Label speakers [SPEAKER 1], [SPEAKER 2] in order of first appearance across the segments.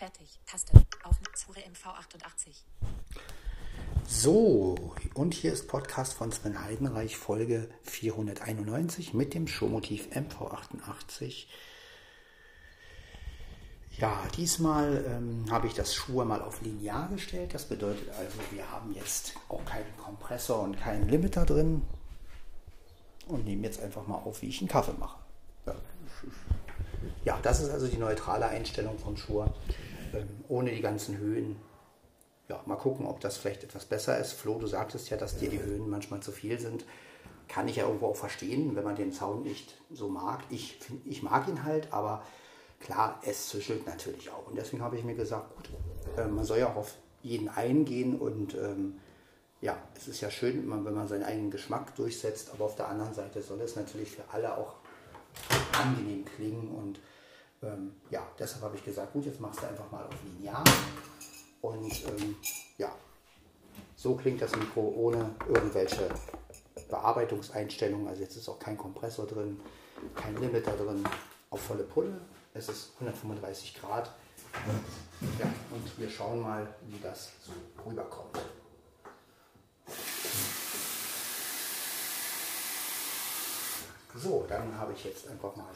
[SPEAKER 1] Fertig. Taste. Auf Zure MV88.
[SPEAKER 2] So, und hier ist Podcast von Sven Heidenreich, Folge 491 mit dem Showmotiv MV88. Ja, diesmal ähm, habe ich das Schuhe mal auf linear gestellt. Das bedeutet also, wir haben jetzt auch keinen Kompressor und keinen Limiter drin. Und nehmen jetzt einfach mal auf, wie ich einen Kaffee mache. Ja, das ist also die neutrale Einstellung von Schuhe, ohne die ganzen Höhen ja, mal gucken, ob das vielleicht etwas besser ist. Flo, du sagtest ja, dass dir die Höhen manchmal zu viel sind. Kann ich ja irgendwo auch verstehen, wenn man den Sound nicht so mag. Ich, find, ich mag ihn halt, aber klar, es zischelt natürlich auch. Und deswegen habe ich mir gesagt, gut, äh, man soll ja auch auf jeden eingehen und ähm, ja, es ist ja schön, wenn man seinen eigenen Geschmack durchsetzt, aber auf der anderen Seite soll es natürlich für alle auch angenehm klingen und ähm, ja, deshalb habe ich gesagt, gut, jetzt machst du einfach mal auf linear und ähm, ja, so klingt das Mikro ohne irgendwelche Bearbeitungseinstellungen. Also jetzt ist auch kein Kompressor drin, kein Limiter drin, auf volle Pulle. Es ist 135 Grad. Ja, und wir schauen mal, wie das so rüberkommt. So, dann habe ich jetzt einfach mal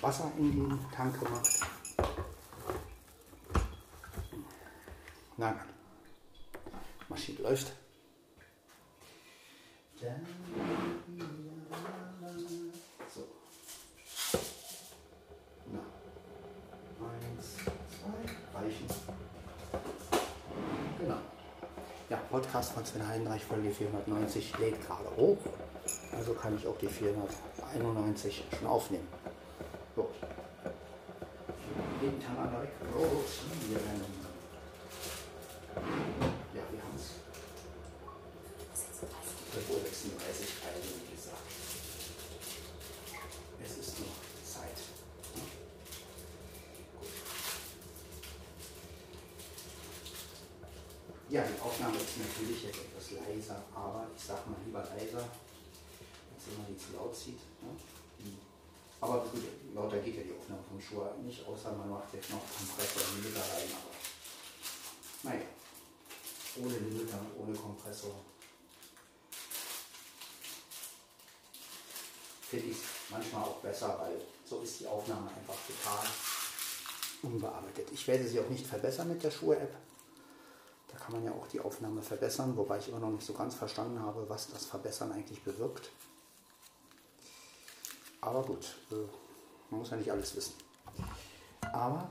[SPEAKER 2] Wasser in den Tank gemacht. Nein, nein. Maschine läuft. So. Podcast von Sven Heinreich, Folge 490, lädt gerade hoch. Also kann ich auch die 491 schon aufnehmen. So. Hintereinander weg. Rotieren. Ja, wir haben es. 12.36 Uhr, also wie gesagt. Es ist noch Zeit. Gut. Ja, die Aufnahme ist natürlich jetzt etwas leiser, aber ich sag mal lieber leiser, als wenn man zu laut zieht. Ne? Aber gut, lauter geht ja die Aufnahme vom Schuh nicht, außer man macht jetzt noch Kompressor und Meter rein. Aber naja ohne Limiter, ohne Kompressor. Finde ich es manchmal auch besser, weil so ist die Aufnahme einfach total unbearbeitet. Ich werde sie auch nicht verbessern mit der Schuhe-App. Kann man ja auch die Aufnahme verbessern, wobei ich immer noch nicht so ganz verstanden habe, was das Verbessern eigentlich bewirkt. Aber gut, äh, man muss ja nicht alles wissen. Aber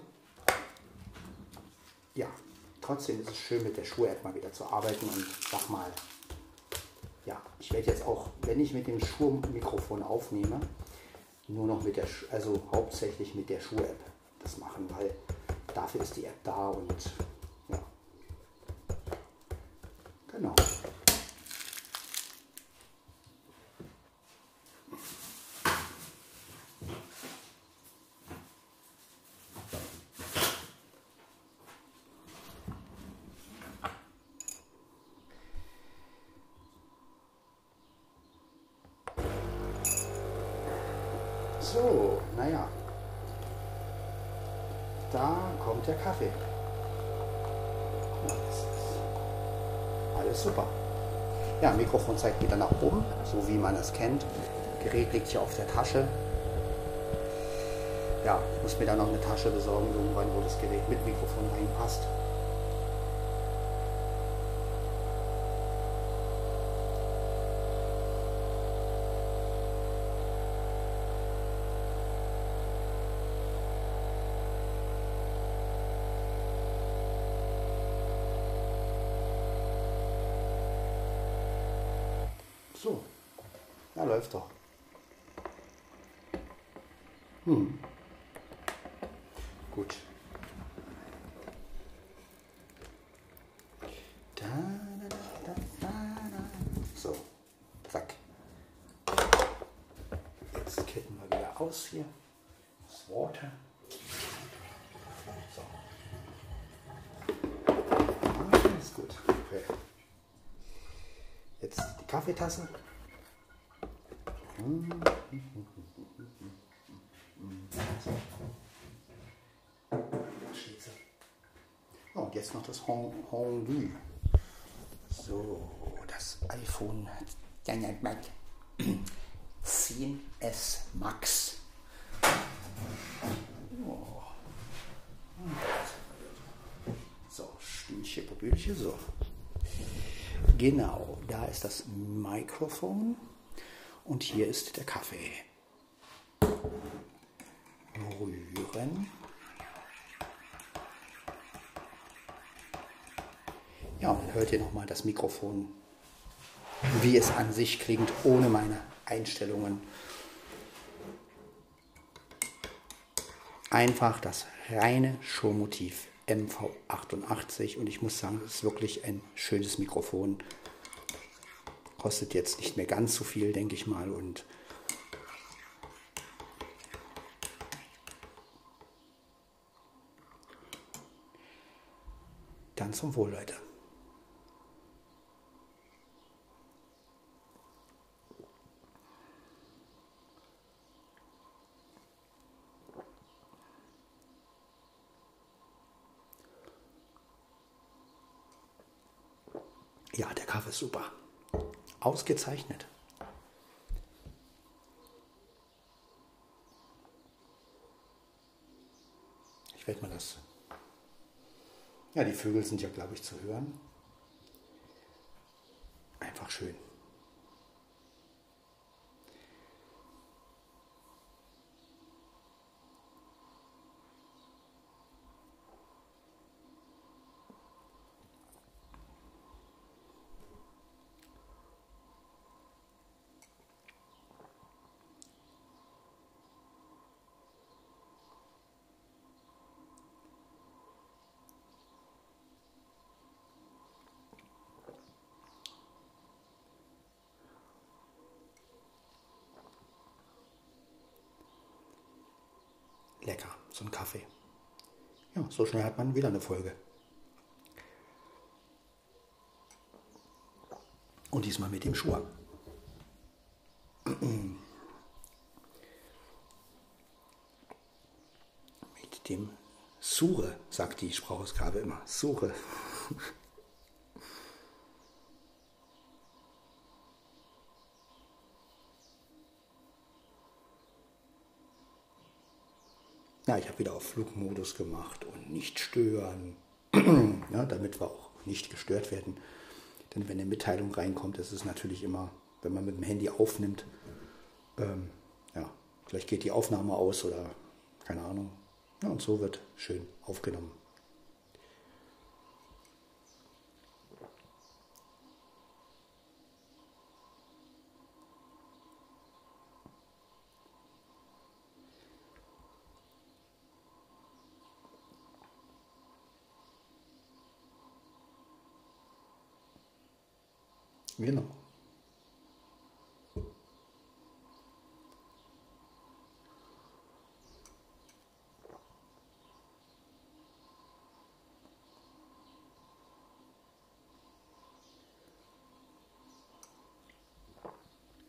[SPEAKER 2] ja, trotzdem ist es schön, mit der Schuhe-App mal wieder zu arbeiten und sag mal, ja, ich werde jetzt auch, wenn ich mit dem Schuhmikrofon aufnehme, nur noch mit der, also hauptsächlich mit der Schuh-App das machen, weil dafür ist die App da und ja, genau. So, naja. Da kommt der Kaffee. Alles super. Ja, Mikrofon zeigt wieder nach oben, so wie man es kennt. Gerät liegt hier auf der Tasche. Ja, ich muss mir dann noch eine Tasche besorgen, irgendwann, wo das Gerät mit Mikrofon reinpasst. So, ja, läuft doch. Hm. Gut. Da, da, da, da, da. So, zack. Jetzt kippen wir wieder aus hier. Das Water. So. Ah, ist gut. Okay. Jetzt die Kaffeetasse. Ja, und jetzt noch das Hondu. So, das iPhone 10s Max. Oh. So, Stündchen, Popülchen, so. Genau, da ist das Mikrofon und hier ist der Kaffee. Rühren. Ja, und hört ihr nochmal das Mikrofon, wie es an sich klingt, ohne meine Einstellungen. Einfach das reine Showmotiv MV88 und ich muss sagen, es ist wirklich ein schönes Mikrofon. Kostet jetzt nicht mehr ganz so viel, denke ich mal und dann zum Wohl, Leute. Ja, der Kaffee ist super. Ausgezeichnet. Ich werde mal das. Ja, die Vögel sind ja, glaube ich, zu hören. Einfach schön. Lecker, so ein Kaffee. Ja, so schnell hat man wieder eine Folge. Und diesmal mit dem Schuh. mit dem Sure, sagt die Sprachausgabe immer. Sure. Ja, ich habe wieder auf Flugmodus gemacht und nicht stören, ja, damit wir auch nicht gestört werden. Denn wenn eine Mitteilung reinkommt, ist es natürlich immer, wenn man mit dem Handy aufnimmt, ähm, ja, vielleicht geht die Aufnahme aus oder keine Ahnung. Ja, und so wird schön aufgenommen. Genau.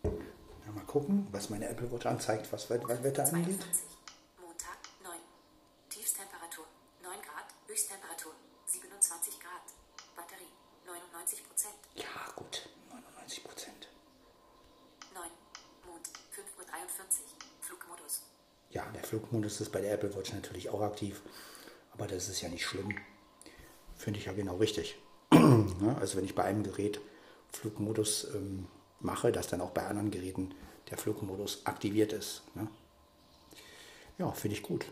[SPEAKER 2] Ja, mal gucken, was meine Apple Watch anzeigt, was, Wetter angeht.
[SPEAKER 1] 42, Flugmodus.
[SPEAKER 2] Ja, der Flugmodus ist bei der Apple Watch natürlich auch aktiv, aber das ist ja nicht schlimm. Finde ich ja genau richtig. Ne? also wenn ich bei einem Gerät Flugmodus ähm, mache, dass dann auch bei anderen Geräten der Flugmodus aktiviert ist. Ne? Ja, finde ich gut.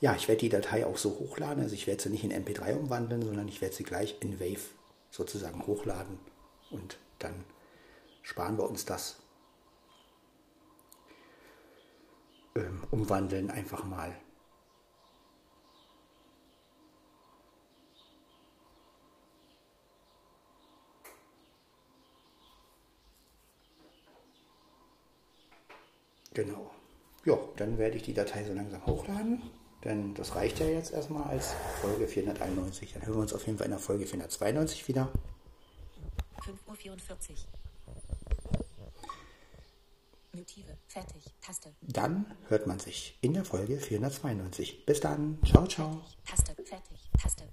[SPEAKER 2] Ja, ich werde die Datei auch so hochladen. Also ich werde sie nicht in MP3 umwandeln, sondern ich werde sie gleich in Wave sozusagen hochladen. Und dann sparen wir uns das ähm, Umwandeln einfach mal. Genau. Ja, dann werde ich die Datei so langsam hochladen. Denn das reicht ja jetzt erstmal als Folge 491. Dann hören wir uns auf jeden Fall in der Folge 492 wieder.
[SPEAKER 1] 5.44 Uhr. Motive, fertig, Taste.
[SPEAKER 2] Dann hört man sich in der Folge 492. Bis dann. Ciao, ciao.
[SPEAKER 1] Taste, fertig, Taste.